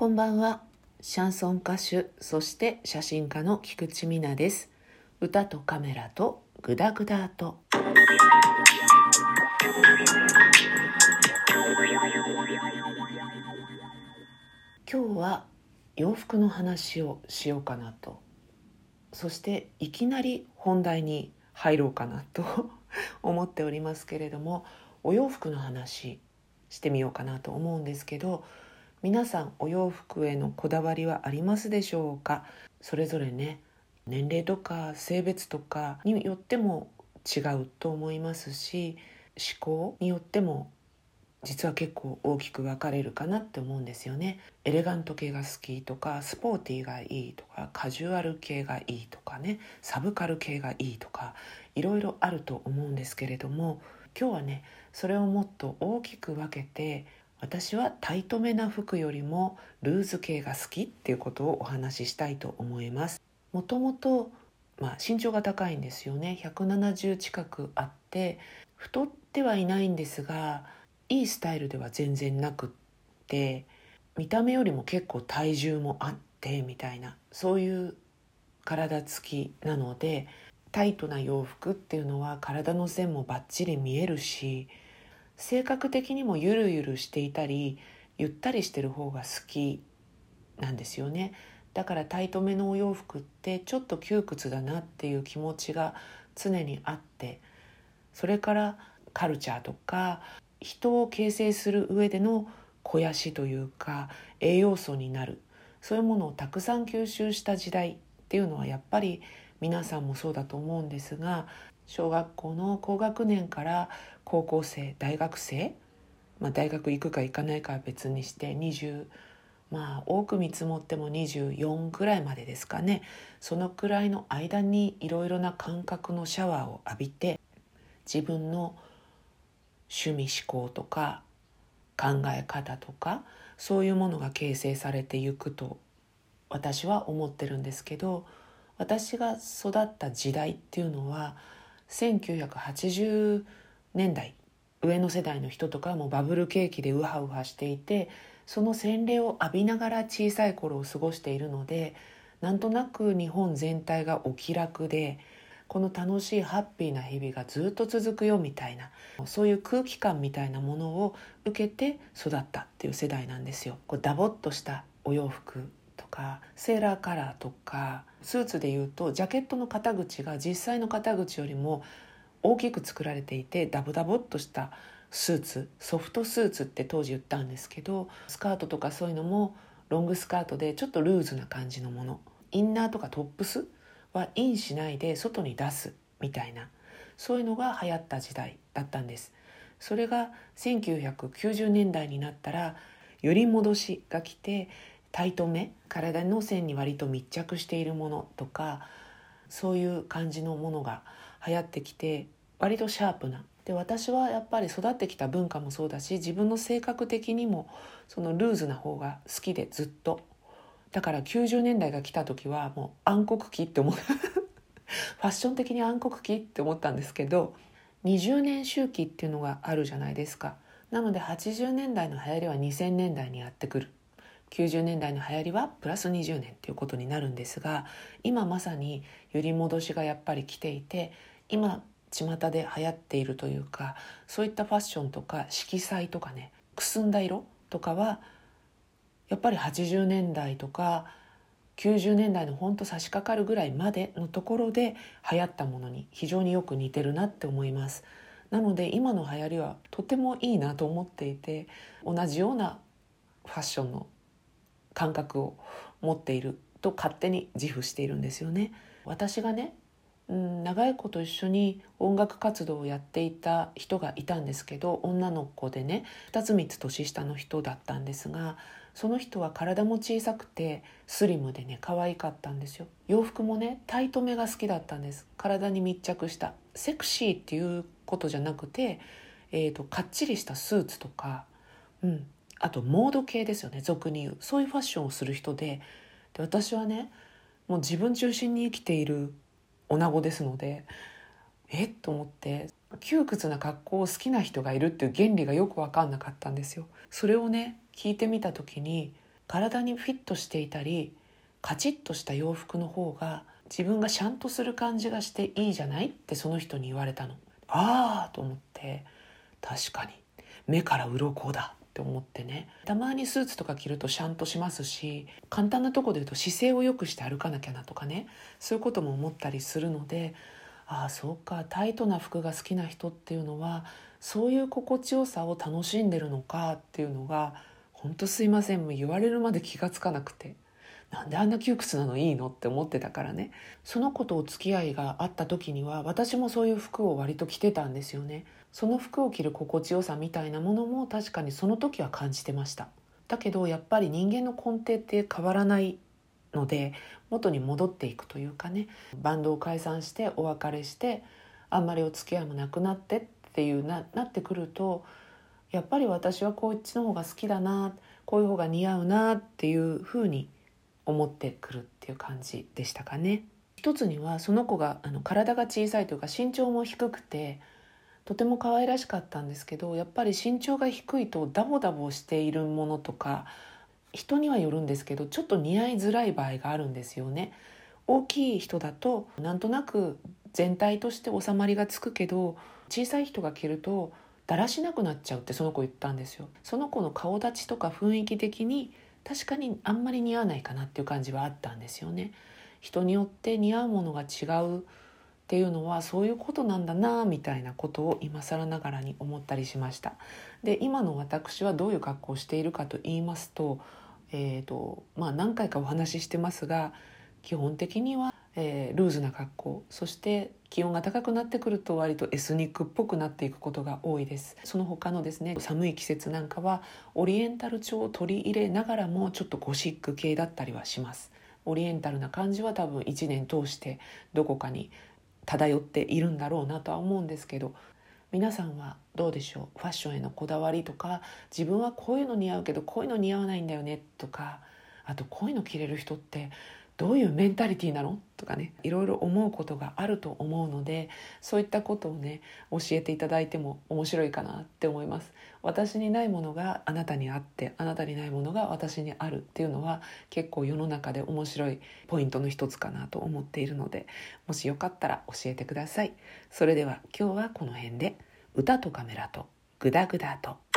こんばんは。シャンソン歌手、そして写真家の菊池美奈です。歌とカメラとグダグダと。今日は洋服の話をしようかなと。そしていきなり本題に入ろうかなと 思っておりますけれども、お洋服の話してみようかなと思うんですけど、皆さんお洋服へのこだわりはありますでしょうか？それぞれね年齢とか性別とかによっても違うと思いますし思考によっても実は結構大きく分かれるかなって思うんですよね。エレガント系が好きとかスポーティーがいいとかカジュアル系がいいとかねサブカル系がいいとかいろいろあると思うんですけれども今日はねそれをもっと大きく分けて私はタイトめな服よりもルーズ系が好きっていうことをお話ししたいと思います。もともと、ま、身長が高いんですよね。170近くあって太ってはいないんですがいいスタイルでは全然なくって見た目よりも結構体重もあってみたいなそういう体つきなのでタイトな洋服っていうのは体の線もバッチリ見えるし性格的にもゆるゆるしていたりゆったりしてる方が好きなんですよね。だからタイトめのお洋服ってちょっと窮屈だなっていう気持ちが常にあってそれからカルチャーとか人を形成する上での肥やしというか栄養素になる。そういうものをたくさん吸収した時代っていうのはやっぱり皆さんもそうだと思うんですが小学校の高学年から高校生大学生、まあ、大学行くか行かないかは別にして20まあ多く見積もっても24ぐらいまでですかね。そのくらいの間にいろいろな感覚のシャワーを浴びて自分の趣味思考とか考え方とかそういうものが形成されていくと私は思ってるんですけど私が育った時代っていうのは1980年代上の世代の人とかもバブル景気でウハウハしていてその洗礼を浴びながら小さい頃を過ごしているのでなんとなく日本全体がお気楽でこの楽しいハッピーな日々がずっと続くよみたいなそういう空気感みたいなものを受けて育ったっていう世代なんですよ。こうダボっとしたお洋服とかセーラーカラーとかスーツでいうとジャケットの肩口が実際の肩口よりも大きく作られていてダボダボっとしたスーツソフトスーツって当時言ったんですけどスカートとかそういうのもロングスカートでちょっとルーズな感じのもの。インナーとかトップスはインしないで外に出すみたいなそういうのが流行った時代だったんです。それが1990年代になったらより戻しが来てタイトめ体の線に割と密着しているものとかそういう感じのものが流行ってきて割とシャープな。で私はやっぱり育ってきた文化もそうだし自分の性格的にもそのルーズな方が好きでずっと。だから90年代が来た時はもう暗黒期って思う。ファッション的に暗黒期って思ったんですけど20年周期っていうのがあるじゃないですか。なので80年代の流行りは2000年代にやってくる。90年代の流行りはプラス20年っていうことになるんですが今まさに揺り戻しがやっぱり来ていて今巷で流行っているというかそういったファッションとか色彩とかねくすんだ色とかはやっぱり80年代とか90年代のほんと差し掛かるぐらいまでのところで流行ったものに非常によく似てるなって思います。なので今の流行りはとてもいいなと思っていて同じようなファッションの感覚を持っていると勝手に自負しているんですよね。私がねうん、長いこと一緒に音楽活動をやっていた人がいたんですけど女の子でね2つ3つ年下の人だったんですがその人は体も小さくてスリムでね可愛かったんですよ。洋服もねタイトめが好きだったんです。体に密着した。セクシーっていうことじゃなくて、えーと、かっちりしたスーツとか、うん、あとモード系ですよね俗に言う。そういうファッションをする人で。で私はねもう自分中心に生きている女子ですのでえっと思って窮屈な格好を好きな人がいるっていう原理がよく分かんなかったんですよ。それをね聞いてみた時に体にフィットしていたりカチッとした洋服の方が自分がシャンとする感じがしていいじゃないってその人に言われたの。ああと思って確かに。目から鱗だ。って思ってね。たまにスーツとか着るとシャンとしますし簡単なとこで言うと姿勢を良くして歩かなきゃなとかね。そういうことも思ったりするのでああそうか。タイトな服が好きな人っていうのはそういう心地よさを楽しんでるのかっていうのが本当すいません。もう言われるまで気が付かなくて。なんであんな窮屈なのいいのって思ってたからね。その子とお付き合いがあった時には私もそういう服を割と着てたんですよね。その服を着る心地よさみたいなものも確かにその時は感じてました。だけどやっぱり人間の根底って変わらないので元に戻っていくというかね。バンドを解散してお別れしてあんまりお付き合いもなくなってっていうななってくるとやっぱり私はこっちの方が好きだなこういう方が似合うなっていうふうに思ってくるっていう感じでしたかね。一つにはその子があの体が小さいというか身長も低くてとても可愛らしかったんですけどやっぱり身長が低いとダボダボしているものとか人にはよるんですけどちょっと似合いづらい場合があるんですよね。大きい人だとなんとなく全体として収まりがつくけど小さい人が着るとだらしなくなっちゃうってその子言ったんですよ。その子の顔立ちとか雰囲気的に確かにあんまり似合わないかなっていう感じはあったんですよね。人によって似合うものが違うっていうのはそういうことなんだなみたいなことを今更ながらに思ったりしました。で今の私はどういう格好をしているかと言いますと,、えーとまあ、何回かお話ししてますが基本的には、えー、ルーズな格好そして気温が高くなってくると割とエスニックっぽくなっていくことが多いです。その他のですね寒い季節なんかはオリエンタル調を取り入れながらもちょっとゴシック系だったりはします。オリエンタルな感じは多分1年通してどこかに漂っているんだろうなとは思うんですけど皆さんはどうでしょう？ファッションへのこだわりとか自分はこういうの似合うけどこういうの似合わないんだよねとかあとこういうの着れる人ってどういうメンタリティーなの？とかねいろいろ思うことがあると思うのでそういったことをね教えていただいても面白いかなって思います。私にないものがあなたにあってあなたにないものが私にあるっていうのは結構世の中で面白いポイントの一つかなと思っているのでもしよかったら教えてください。それでは今日はこの辺で歌とカメラとグダグダと「